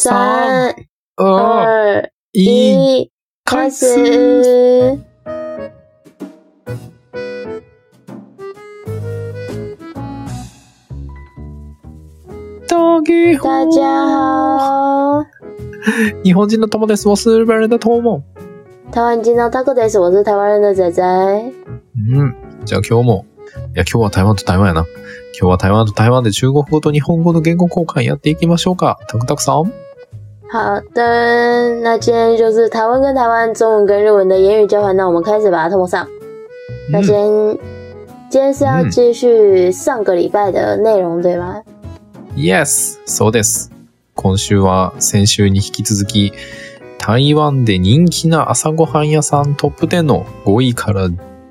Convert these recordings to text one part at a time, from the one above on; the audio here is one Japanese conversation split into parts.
三、二、一、一，开开始。大家好。日本人の友です。我是日本人的友。台湾金のタコです。我是台湾人的仔仔。うん。じゃあ今日も、いや今日は台湾と台湾やな。今日は台湾と台湾で中国語と日本語の言語交換やっていきましょうか。タクタクさん。好的，那今天就是台湾跟台湾中文跟日文的言语交换，那我们开始把它通上。那今天、今天是要继续上个礼拜的内容，对吗？Yes, そうです。今週は先週に引き続き、台湾で人気な朝ごはん屋さんトップ10の5位から、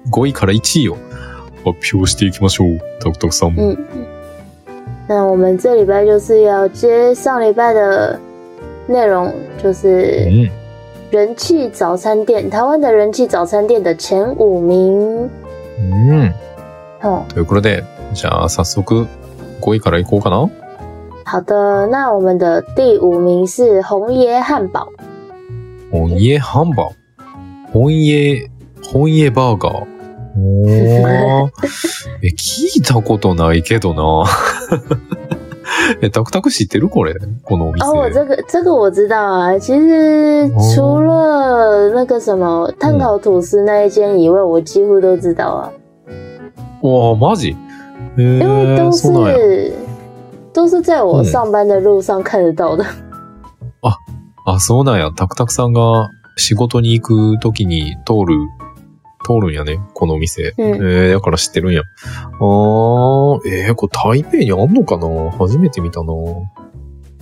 5位から1位を発表していきましょう。タクタクさん。嗯，那我们这礼拜就是要接上礼拜的内容，就是うん。人气早餐店，台湾的人气早餐店的前五名。うん。哦，ということで、じゃあ早速5位からいこうかな。好的，那我们的第五名是红椰汉堡。本家ハンバー。本家、本家バーガー？おー。え、聞いたことないけどな。え、タクタク知ってるこれ？このお店。哦，我这个这个我知道啊。其实除了那个什么碳烤吐司那一间以外，我几乎都知道啊，わあ、マジ？え因为ー、都。是都是在我嗯上班的路上看得到的。あ、そうなんや。タクタクさんが仕事に行くときに通る、通るんやね。このお店。うんえー、だから知ってるんや。あー、えー、これ台北にあんのかな？初めて見たな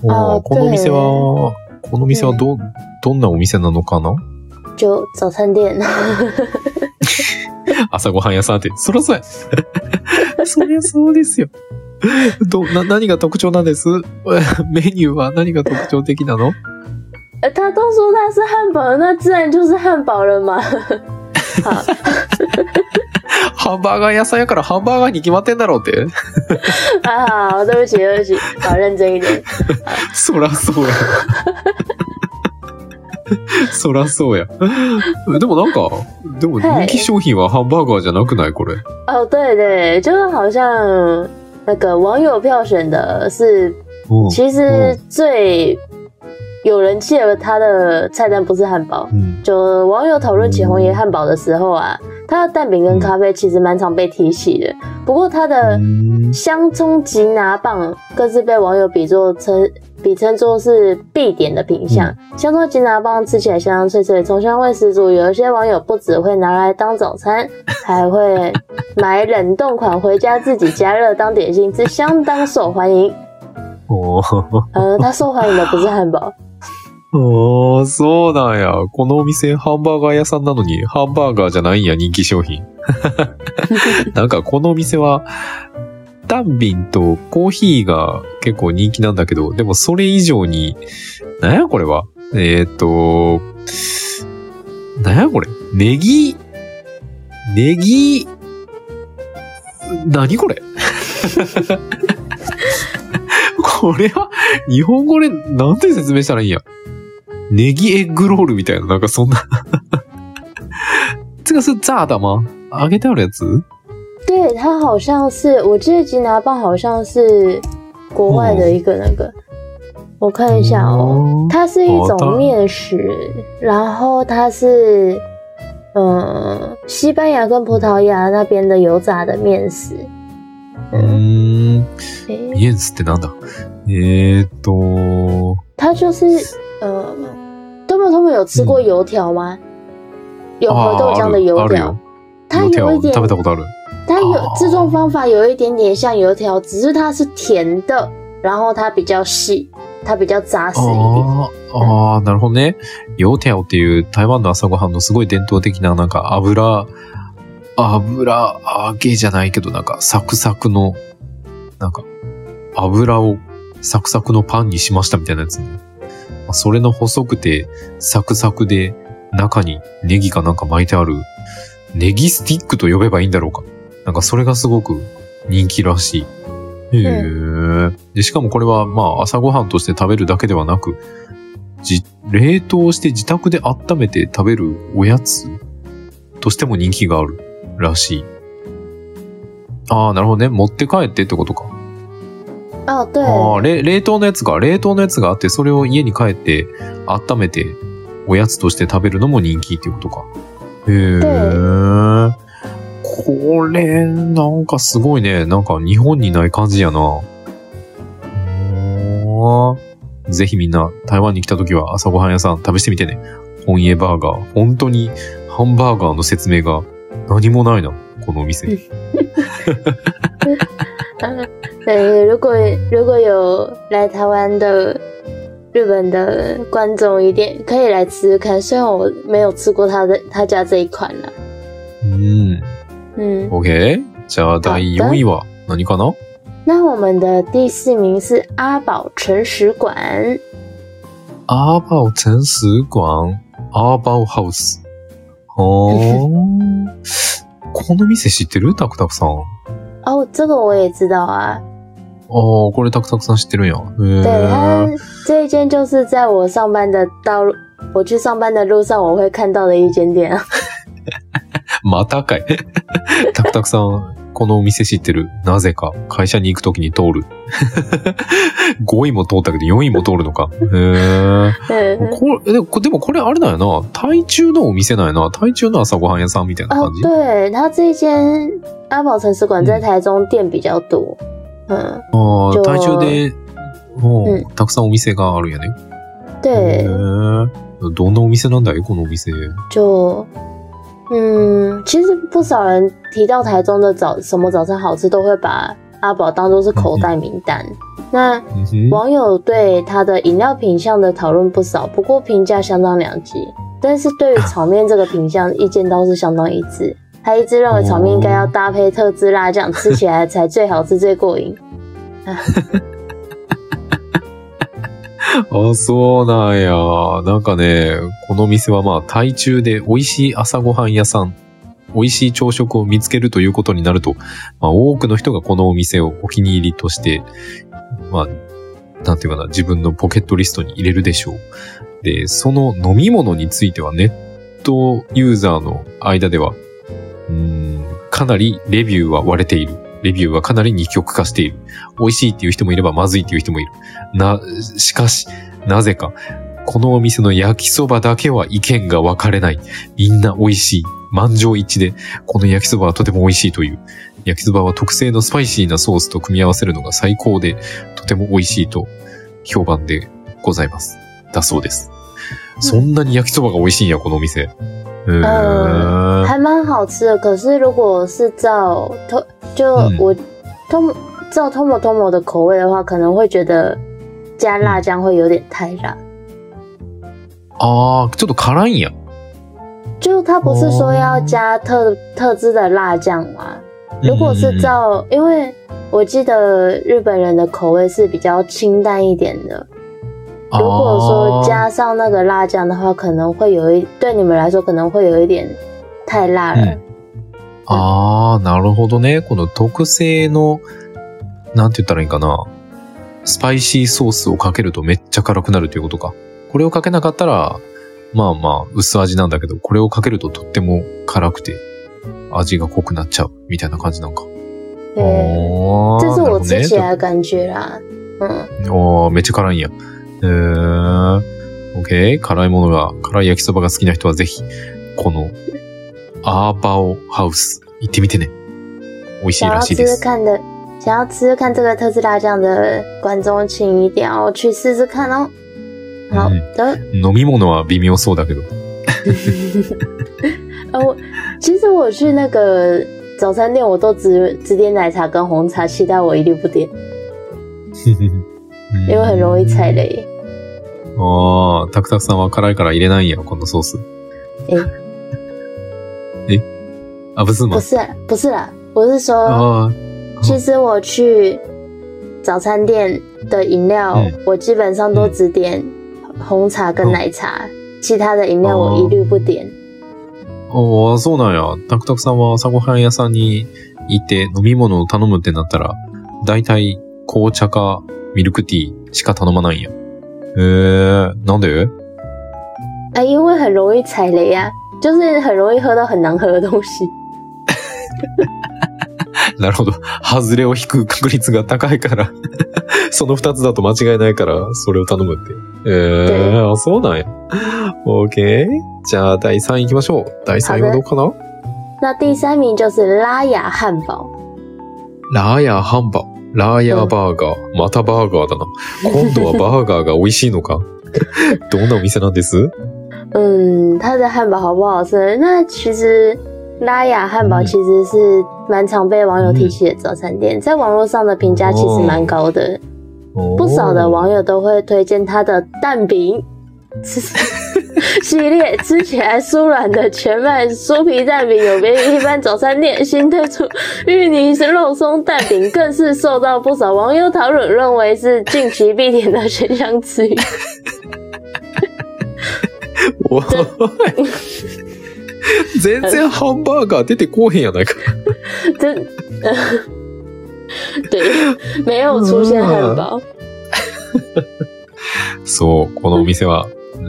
ああーこの店は、この店はど、どんなお店なのかな？就早餐店，朝ごはん屋さんって。そらそうや。そりゃそうですよ。ど、な、何が特徴なんです？メニューは何が特徴的なの？呃他都说他是汉堡，那自然就是汉堡了嘛。好，ハンバーガー屋さんやからハンバーガーに決まってんだろうって。啊，好，对不起，对不起，好，认真一点。そらそうや。そらそうや。でもなんか、でも人気商品はハンバーガーじゃなくない？これ。哦，对对，就是好像那个网友票选的是，うん。其实最有人气的，它的菜单不是汉堡。うん。就网友讨论起红椰汉堡的时候啊，它的蛋饼跟咖啡其实蛮常被提起的。不过它的うん香葱吉拿棒更是被网友比作称比称作是必点的品相。香葱吉拿棒吃起来香香脆脆，葱香味十足。有一些网友不只会拿来当早餐，还会买冷冻款回家自己加热当点心吃，相当受欢迎。おー呃，它受欢迎的不是汉堡， おーそうなんや。このお店ハンバーガー屋さんなのに、ハンバーガーじゃないんや、人気商品。なんかこのお店は、ダンビンとコーヒーが結構人気なんだけど、でもそれ以上に、なんやこれは？えーっと、なんやこれ？ネギ、ネギ、何これ？これは、日本語でなんて説明したらいいんや？ネギエッグロールみたいな、なんかそんな。这个是炸的吗揚げてあるやつ？对，它好像是，我记得吉拿棒好像是国外的一个那个，我看一下哦，它是一种面食，然后它是，嗯，西班牙跟葡萄牙那边的油炸的面食，うーん。诶。ミエンスってなんだ？えーっと、它就是，呃，他们他们有吃过油条吗？有あ合豆浆的油条？它有一点食べたことある。它有哦制作方法有一点点像油条，只是它是甜的，然后它比较细，它比较扎实一点。あーあー、なるほどね。ヨテャオっていう台湾の朝ごはんのすごい伝統的ななんか油、油揚げじゃないけどなんかサクサクの、なんか油をサクサクのパンにしましたみたいなやつね。まあそれの細くてサクサクで中にネギかなんか巻いてあるネギスティックと呼べばいいんだろうか。なんかそれがすごく人気らしい。へえ。で、しかもこれは、まあ、朝ごはんとして食べるだけではなく、じ、冷凍して自宅で温めて食べるおやつとしても人気があるらしい。ああ、なるほどね。持って帰ってってことか。哦，对，ああ、冷冷凍のやつが、冷凍のやつがあって、それを家に帰って温めておやつとして食べるのも人気っていうことか。へえ。これ、なんかすごいね。なんか日本にない感じやな。ぜひみんな台湾に来た時は朝ごはん屋さん試してみてね。本家バーガー。本当にハンバーガーの説明が何もないな。このお店。哎，如果如果有来台湾的日本的观众一定，可以来吃吃看。虽然我没有吃过他的他家这一款了。嗯嗯，OK，じゃあ第二位は、何かな？那我们的第四名是阿宝纯食馆。阿宝纯食馆，阿宝 House。哦，この店知ってるタクタクさん？啊，这个我也知道啊。あー、これタクタクさん知ってるんや。へ对，它ー。这一间就是在我上班的道路，我去上班的路上我会看到的一间店啊。またかい。タクタクさん、このお店知ってる？なぜか、会社に行くときに通る。5位も通ったけど4位も通るのか？へー。对，これ、でもこれあれなんやな。台中のお店なんやな。台中の朝ごはん屋さんみたいな哦感じ？，对，它这一间阿宝城市馆在台中店比较多。嗯，ああ、じゃあ台中で、もううたくさんお店があるんやね。へ对，ーどんなお店なんだいこのお店。就嗯，其实不少人提到台中的早什么早餐好吃，都会把阿宝当做是口袋名单。那うんふん网友对它的饮料品相的讨论不少，不过评价相当两极。但是对于炒面这个品相，意见倒是相当一致。 他一致认为炒面应该要搭配特制辣酱，吃起来才最好吃、最过瘾。あ、そうなんや。なんかね、この店はまあ、台中で美味しい朝ごはん屋さん、美味しい朝食を見つけるということになると、まあ、多くの人がこのお店をお気に入りとして、まあ、なんていうかな、自分のポケットリストに入れるでしょう。で、その飲み物についてはネットユーザーの間では、うーん、かなりレビューは割れている。レビューはかなり二極化している。美味しいっていう人もいればまずいっていう人もいる。な、しかし、なぜか、このお店の焼きそばだけは意見が分かれない。みんな美味しい。満場一致で、この焼きそばはとても美味しいという。焼きそばは特製のスパイシーなソースと組み合わせるのが最高で、とても美味しいと評判でございます。だそうです。そんなに焼きそばが美味しいんや、このお店。うーん。还蛮好吃的。可是如果是照托就嗯我托照 Tomo Tomo 的口味的话，可能会觉得加辣酱会有点太辣。あー、ちょっと辛いんや。就它不是说要加特特制的辣酱吗？如果是照，因为我记得日本人的口味是比较清淡一点的。 如果说加上那个辣酱的话，可能会有一对你们来说可能会有一点太辣了。あー、なるほどね。この特製の、なんて言ったらいいかな。スパイシーソースをかけるとめっちゃ辛くなるということか。これをかけなかったら、まあまあ、薄味なんだけど、これをかけるととっても辛くて、味が濃くなっちゃう、みたいな感じなんか。对，おー这是我吃起来的感觉啦。嗯，ほどねおーめっちゃ辛いんや。えー、OK。辛いものが、辛い焼きそばが好きな人はぜひ、この、アーバオハウス、行ってみてね。美味しいらしいです。想要吃吃看这个特制辣酱的观众，请一定要去试试看哦。好的，飲み物は微妙そうだけど。呃，我其实我去那个早餐店，我都只只点奶茶跟红茶，其他我一律不点，因为很容易踩雷。ああ、タクタクさんは辛いから入れないんや、このソース。え？え？あ、不是吗不？是啊不是啦，我是说，あ其实我去早餐店的饮料，嗯我基本上都只点红茶跟奶茶，其他的饮料我一律不点。あ、ああ、そうなんや。タクタクさんは朝ごはん屋さんに行って飲み物を頼むってなったら、大体紅茶かミルクティーしか頼まないんや。えー、なんで啊，因为很容易踩雷啊，就是很容易喝到很难喝的东西。なるほど。外れを引く確率が高いから、その二つだと間違いないから、それを頼むって。えー、あそうなんや。OK。じゃあ、第3位行きましょう。第3位はどうかな？那第三名就是拉雅汉堡，ラーヤーハンバー。ラーヤーバーガー。またバーガーだな。今度はバーガーが美味しいのか？どんなお店なんです？嗯，它的汉堡好不好吃？那其实拉雅汉堡嗯其实是蛮常被网友提起的早餐店，在网络上的评价其实蛮高的，不少的网友都会推荐它的蛋饼吃系列，吃起来酥软的全麦酥皮蛋饼有别于一般早餐店新推出芋泥肉松蛋饼，更是受到不少网友讨论，认为是近期必点的选项之一。おい全然ハンバーガー出てこうへんやないか。这，呃，对，没有出现汉堡。そう、このお店は、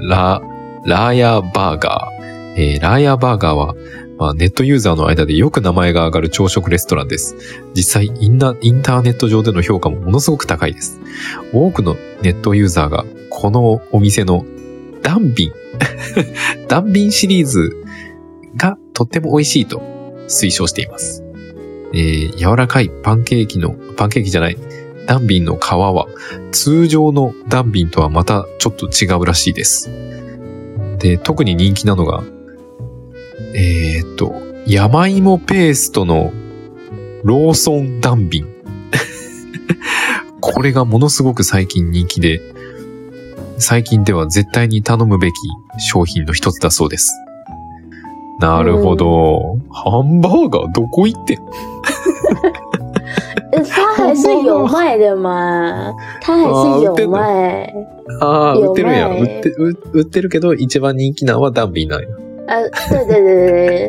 ラ、 ラーヤーバーガー。えーラーヤーバーガーは、まあ、ネットユーザーの間でよく名前が上がる朝食レストランです。実際インナ、インターネット上での評価もものすごく高いです。多くのネットユーザーが、このお店のダンビン、ダンビンシリーズがとっても美味しいと推奨しています。えー柔らかいパンケーキの、パンケーキじゃない、ダンビンの皮は通常のダンビンとはまたちょっと違うらしいです。で、特に人気なのが、えーっと、山芋ペーストのローソンダンビン。これがものすごく最近人気で、最近では絶対に頼むべき商品の一つだそうです。なるほど。ハンバーガーどこ行ってん？呃它还是有卖的嘛，它还是有卖。ああ、売ってるんや。売って、売売ってるけど、一番人気なのはダンビンなんや。呃，对对对对对，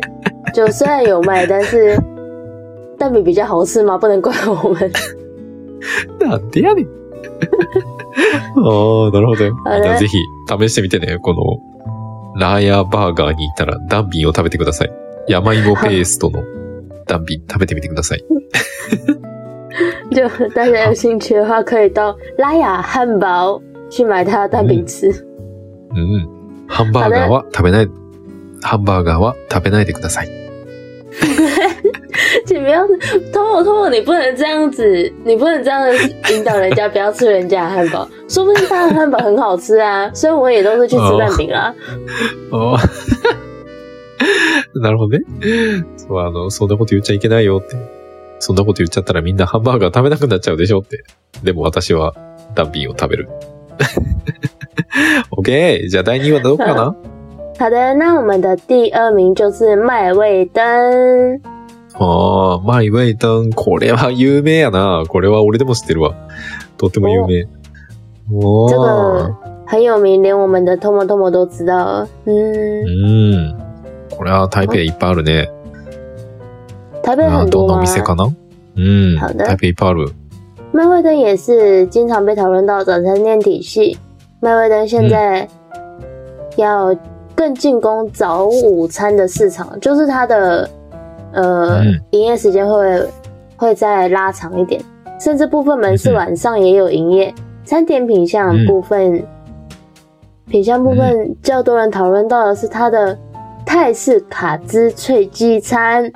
就虽然有卖，但是蛋饼比较好吃嘛，不能怪我们。なんでやねん。ああ、なるほど。あれ？じゃあぜひ試してみてね。この、ラーヤーバーガーに行ったらダンビンを食べてください。山芋ペーストのダンビン食べてみてください。就大家有兴趣的话，可以到拉雅汉堡去买它的蛋饼吃。うん。ハンバーガーは食べない、ハンバーガーは食べないでください。请不要，通我通我，你不能这样子，你不能这样引导人家不要吃人家的汉堡，说不定他的汉堡很好吃啊。所以我也都是去吃蛋饼啦。ああ。なるほどね。そう、あの、そんなこと言っちゃいけないよって。 そんなこと言っちゃったらみんなハンバーガー食べなくなっちゃうでしょって。でも私はダンビンを食べる。OK! じゃあ第2位はどうかな？好的，那我们的第二名就是麦味登。ああ、マイウェイタン、これは有名やな。これは俺でも知ってるわ。とっても有名。お这ー个很有名，连我们的 Tomo Tomo 都知道嗯，ん。これは台北いっぱいあるね。台北あ很多吗どんなお？店かなうん。好的台北いっぱいある。麦味登也是经常被讨论到早餐店体系。麦味登现在要更进攻早午餐的市场，就是它的呃嗯营业时间会会再拉长一点，甚至部分门市嗯哼晚上也有营业。餐点品相嗯部分，品相部分较多人讨论到的是它的泰式卡兹脆鸡餐。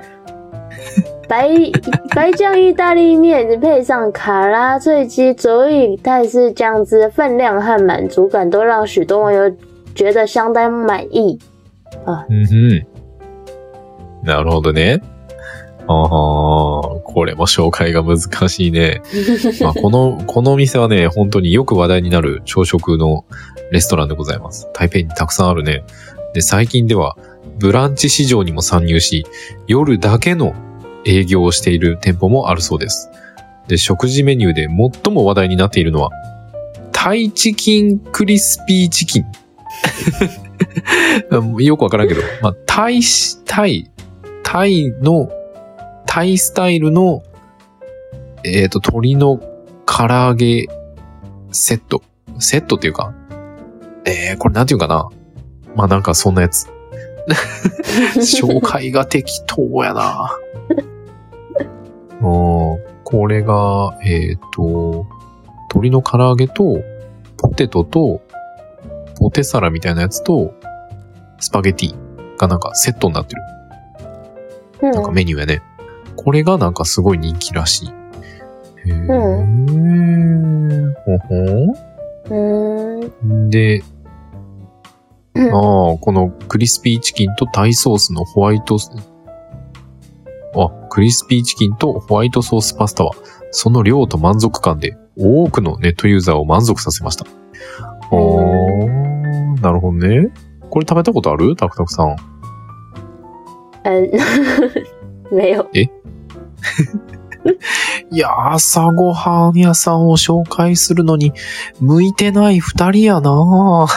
白白酱意大利面配上卡拉脆鸡，佐以泰式酱汁，分量和满足感都让许多网友觉得相当满意。うんうん。なるほどね。ああ、これも紹介が難しいね。まあ、この、このお店はね、本当によく話題になる朝食のレストランでございます。台北にたくさんあるね。で、最近では、ブランチ市場にも参入し、夜だけの営業をしている店舗もあるそうです。で、食事メニューで最も話題になっているのは、タイチキンクリスピーチキン。よくわからんけど、まあ、タイし、タイ、タイの、タイスタイルの、えっ、と、鶏の皮唐揚げセット。セットっていうか、えー、これなんていうかな。まあなんかそんなやつ。紹介が適当やな。うんこれが、えっ、と、鶏の唐揚げと、ポテトと、ポテサラみたいなやつと、スパゲティがなんかセットになってる。嗯なんかメニューやね。これがなんかすごい人気らしい。へー。ほほ嗯んで、ああ、このクリスピーチキンとタイソースのホワイトス、あ、クリスピーチキンとホワイトソースパスタは、その量と満足感で多くのネットユーザーを満足させました。あー、なるほどね。これ食べたことある？タクタクさん。嗯，没有。いや、朝ごはん屋さんを紹介するのに、向いてない二人やな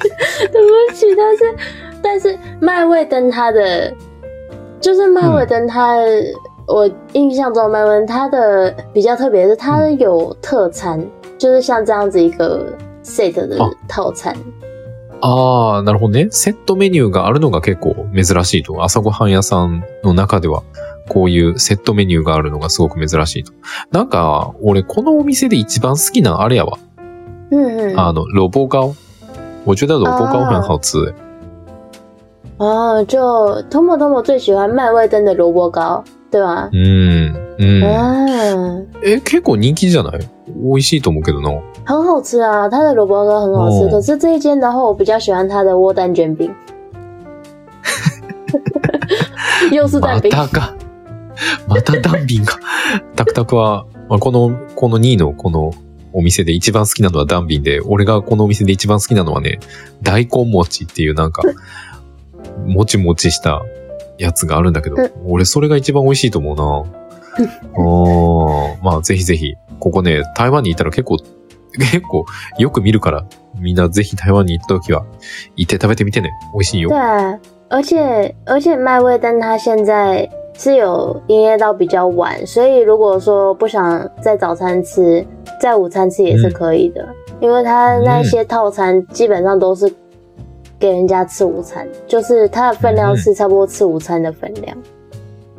对 不起，但是但是麦味登它的就是麦味登它，我印象中麦味登它的比较特别的是它有特餐，就是像这样子一个 set 的哦套餐。ああ、なるほどね。セットメニューがあるのが結構珍しいと。朝ごはん屋さんの中では、こういうセットメニューがあるのがすごく珍しいと。なんか、俺このお店で一番好きなあれやわ。嗯嗯，あの、萝卜糕。我觉得萝卜糕很好吃。哦，就 Tomo Tomo 最喜欢麦味登的萝卜糕，对吗？うん。うん。啊，え、結構人気じゃない？美味しいと思うけどな。很好吃啊，它的萝卜糕很好吃。哦可是这一间的话，我比较喜欢它的窝蛋卷饼，又是蛋饼。またか。またダンビンか。タクタクは、まあ、この、この2位のこのお店で一番好きなのはダンビンで、俺がこのお店で一番好きなのはね、大根餅っていうなんか、もちもちしたやつがあるんだけどうん、俺それが一番美味しいと思うな。あーまあぜひぜひ、ここね、台湾に行ったら結構、結構よく見るから、みんなぜひ台湾に行った時は、行って食べてみてね。美味しいよ对。啊，而且而且麦味登它现在是有营业到比较晚，所以如果说不想在早餐吃，在午餐吃也是可以的，因为它那些套餐基本上都是给人家吃午餐，就是它的分量是差不多吃午餐的分量。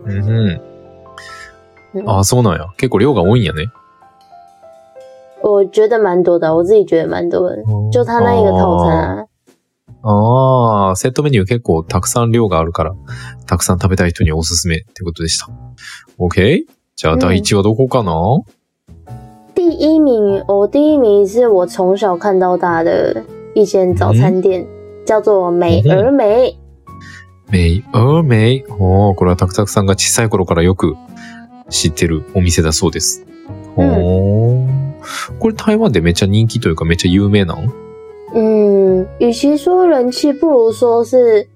うんうん。嗯ああ、そうなんや。結構量が多いんやね。我觉得蛮多的，我自己觉得蛮多的，就它那一个套餐啊。ああ、セットメニュー結構たくさん量があるから、たくさん食べたい人におすすめってことでした。OK? じゃあ第1位はどこかな、第一名哦！第一名是我从小看到大的一间早餐店，叫做美而美。美而美哦，これはタクタクさんが小さい頃からよく知ってるお店だそうです。哦，これ台湾でめっちゃ人気というかめっちゃ有名なん？嗯，与其说人气，不如说是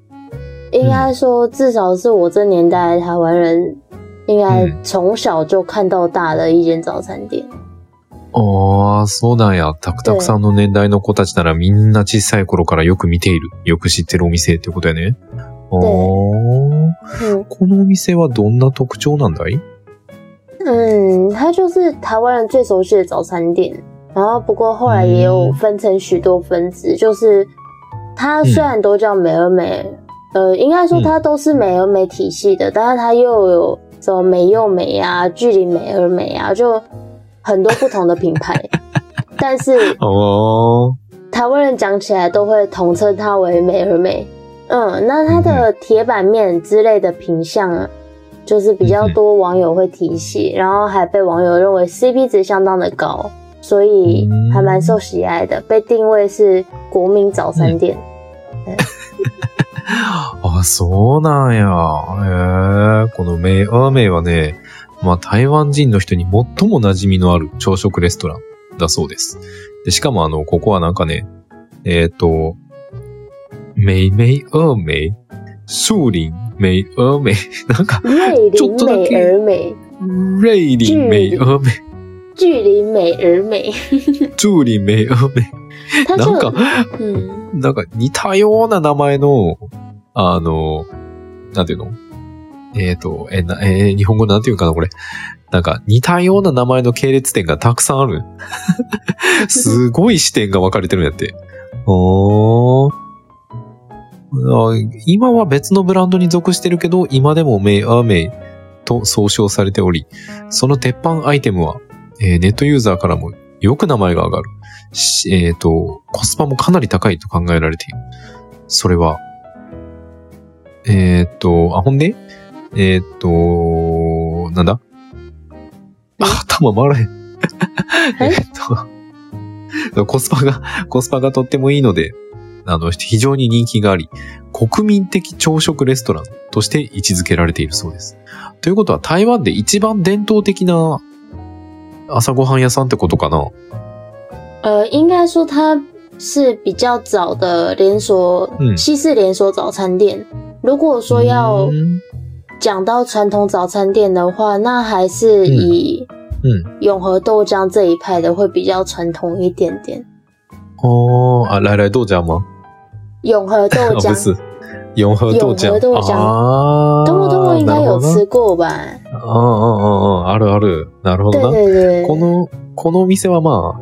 应该说至少是我这年代台湾人应该从小就看到大的一间早餐店。ああ、そうなんや。タクタクさんの年代の子たちならみんな小さい頃からよく見ている、よく知ってるお店ってことやね。おー嗯このお店はどんな特徴なんだい？嗯，它就是台湾人最熟悉的早餐店。然后不过后来也有分成许多分支，就是它虽然都叫美而美，呃，应该说它都是美而美体系的，但是它又有什么美又美啊、距离美而美啊，就很多不同的品牌。但是哦，台湾人讲起来都会统称它为美而美。嗯，那它的铁板面之类的品相啊，就是比较多网友会提起，然后还被网友认为 CP 值相当的高，所以还蛮受喜爱的，被定位是国民早餐店。あ、そうなんや。へえ、このメイアーメイはね、 まあ台湾人の人に最も馴染みのある朝食レストランだそうです。で、しかもあの、ここはなんかね、えっ、と、メイメイアーメイ、树林メイアーメイ、なんか、ちょっとだけ而美，レイリンメイアーメイ、距离美而美，樹林メイアーメイ。它就なんか、嗯なんか似たような名前の、あの、なんていうの？えっ、と、えな、えー日本語なんていうかな、これ。なんか似たような名前の系列店がたくさんある。すごい視点が分かれてるんやって。おー。あ今は別のブランドに属してるけど、今でもメイ・アーメイと総称されており、その鉄板アイテムは、えーネットユーザーからもよく名前が上がる。しえっ、と、コスパもかなり高いと考えられている。それは、えっ、と、あ、ほんで？えっ、と、なんだ？あ、頭回らへん。え？えっと、コスパが、コスパがとってもいいので、あの、非常に人気があり、国民的朝食レストランとして位置づけられているそうです。ということは、台湾で一番伝統的な朝ごはん屋さんってことかな？呃，应该说它是比较早的连锁、嗯。西式连锁早餐店。如果说要讲到传统早餐店的话，那还是以うん。永和豆浆这一派的会比较传统一点点。哦，啊，来来豆浆吗？永和豆 哦，不浆，是，永和豆浆。永和豆浆啊，东东东应该有吃过吧？うんうんうんうん。あるある。なるほ对どな。对对，この、このお店はまあ、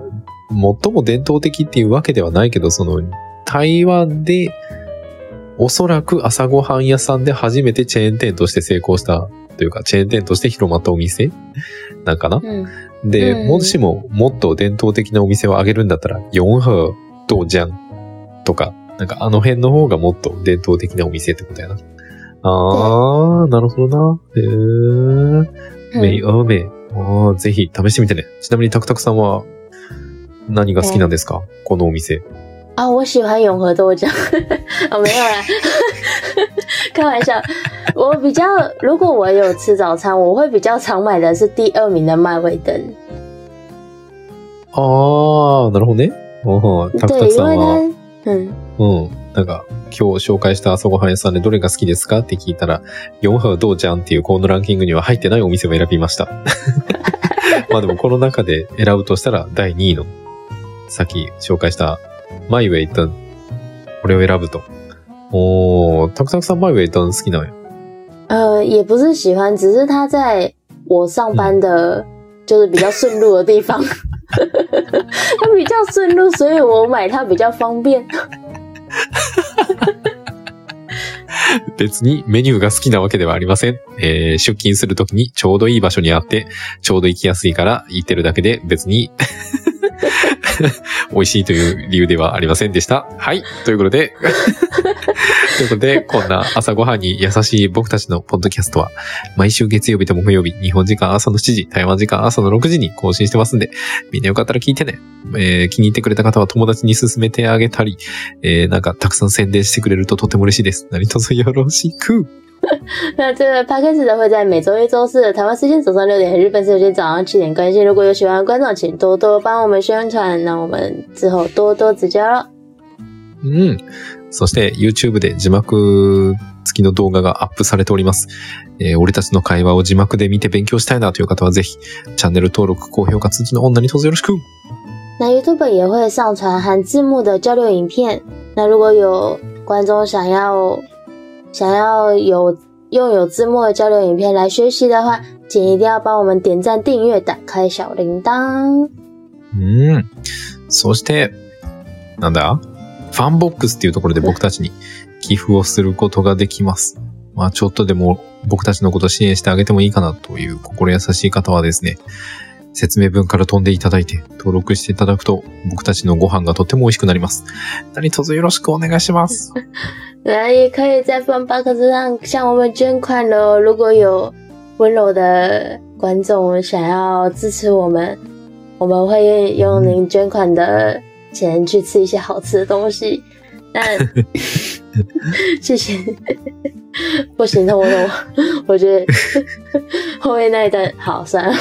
最も伝統的っていうわけではないけど、その、台湾で、おそらく朝ごはん屋さんで初めてチェーン店として成功したというか、チェーン店として広まったお店なんかな？嗯で、うんもしももっと伝統的なお店を挙げるんだったら、四和豆浆とか、なんかあの辺の方がもっと伝統的なお店ってことやな。あー、なるほどな。へー。メイ嗯，アーメイ。あーぜひ試してみてね。ちなみにタクタクさんは何が好きなんですか、このお店。啊，我喜欢永和豆浆。哦，没有啦，开玩笑。我比较，如果我有吃早餐，我会比较常买的是第二名的麦味登。あー、なるほどね。おータクタクさんは、为它，嗯，うん。なんか、今日紹介した朝ごはん屋さんでどれが好きですか？って聞いたら、四波どうちゃんっていうこのランキングには入ってないお店を選びました。まあでもこの中で選ぶとしたら第2位の、さっき紹介したマイウェイタン、これを選ぶと。おー、たくさんさんマイウェイタン好きなんや。呃，也不是喜欢，只是它在我上班的，就是比较顺路的地方，它比较顺路，所以我买它比较方便。別にメニューが好きなわけではありません。えー出勤するときにちょうどいい場所にあって、ちょうど行きやすいから行ってるだけで別に 美味しいという理由ではありませんでした。はい。ということで、ということで、こんな朝ごはんに優しい僕たちのポッドキャストは、毎週月曜日と木曜日、日本時間朝の7時、台湾時間朝の6時に更新してますんで、みんなよかったら聞いてね。えー気に入ってくれた方は友達に勧めてあげたり、えーなんかたくさん宣伝してくれるととても嬉しいです。何卒よろしく。那这个 podcast 呢会在每周一、周四的台湾时间早上六点和日本时间早上七点更新。如果有喜欢的观众，请多多帮我们宣传，那我们之后多多指教喽。うん。そして YouTube で字幕付きの動画がアップされております。えー俺たちの会話を字幕で見て勉強したいなという方はぜひ、チャンネル登録、高評価、通知の女にどうぞよろしく。那 YouTube 也会上传含字幕的交流影片。那如果有观众想要想要有用有字幕的交流影片来学习的话，请一定要帮我们点赞、订阅、打开小铃铛。うん。そして、なんだ？ファンボックスっていうところで僕たちに寄付をすることができます。まあちょっとでも僕たちのことを支援してあげてもいいかなという心優しい方はですね、説明文から飛んでいただいて登録していただくと僕たちのご飯がとても美味しくなります。何卒よろしくお願いします。那也可以在 Fun Box 上向我们捐款喽。如果有温柔的观众想要支持我们，我们会用您捐款的钱去吃一些好吃的东西。那谢谢，不行的，我我我觉得后面那一段好算了。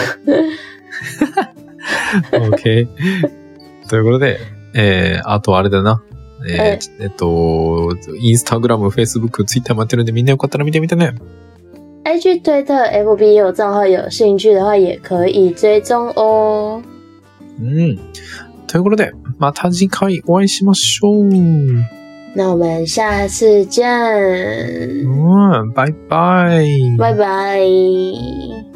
OK。ということで、えー、あとあれだな。えーえっと、インスタグラム、フェイスブック、ツイッターもやってるんでみんなよかったら見てみてね。IG、推特、FB 也有账号，有兴趣的话也可以追踪哦。うん。ということで、また次回お会いしましょう。那我们下次见，うん、バイバイ。拜拜。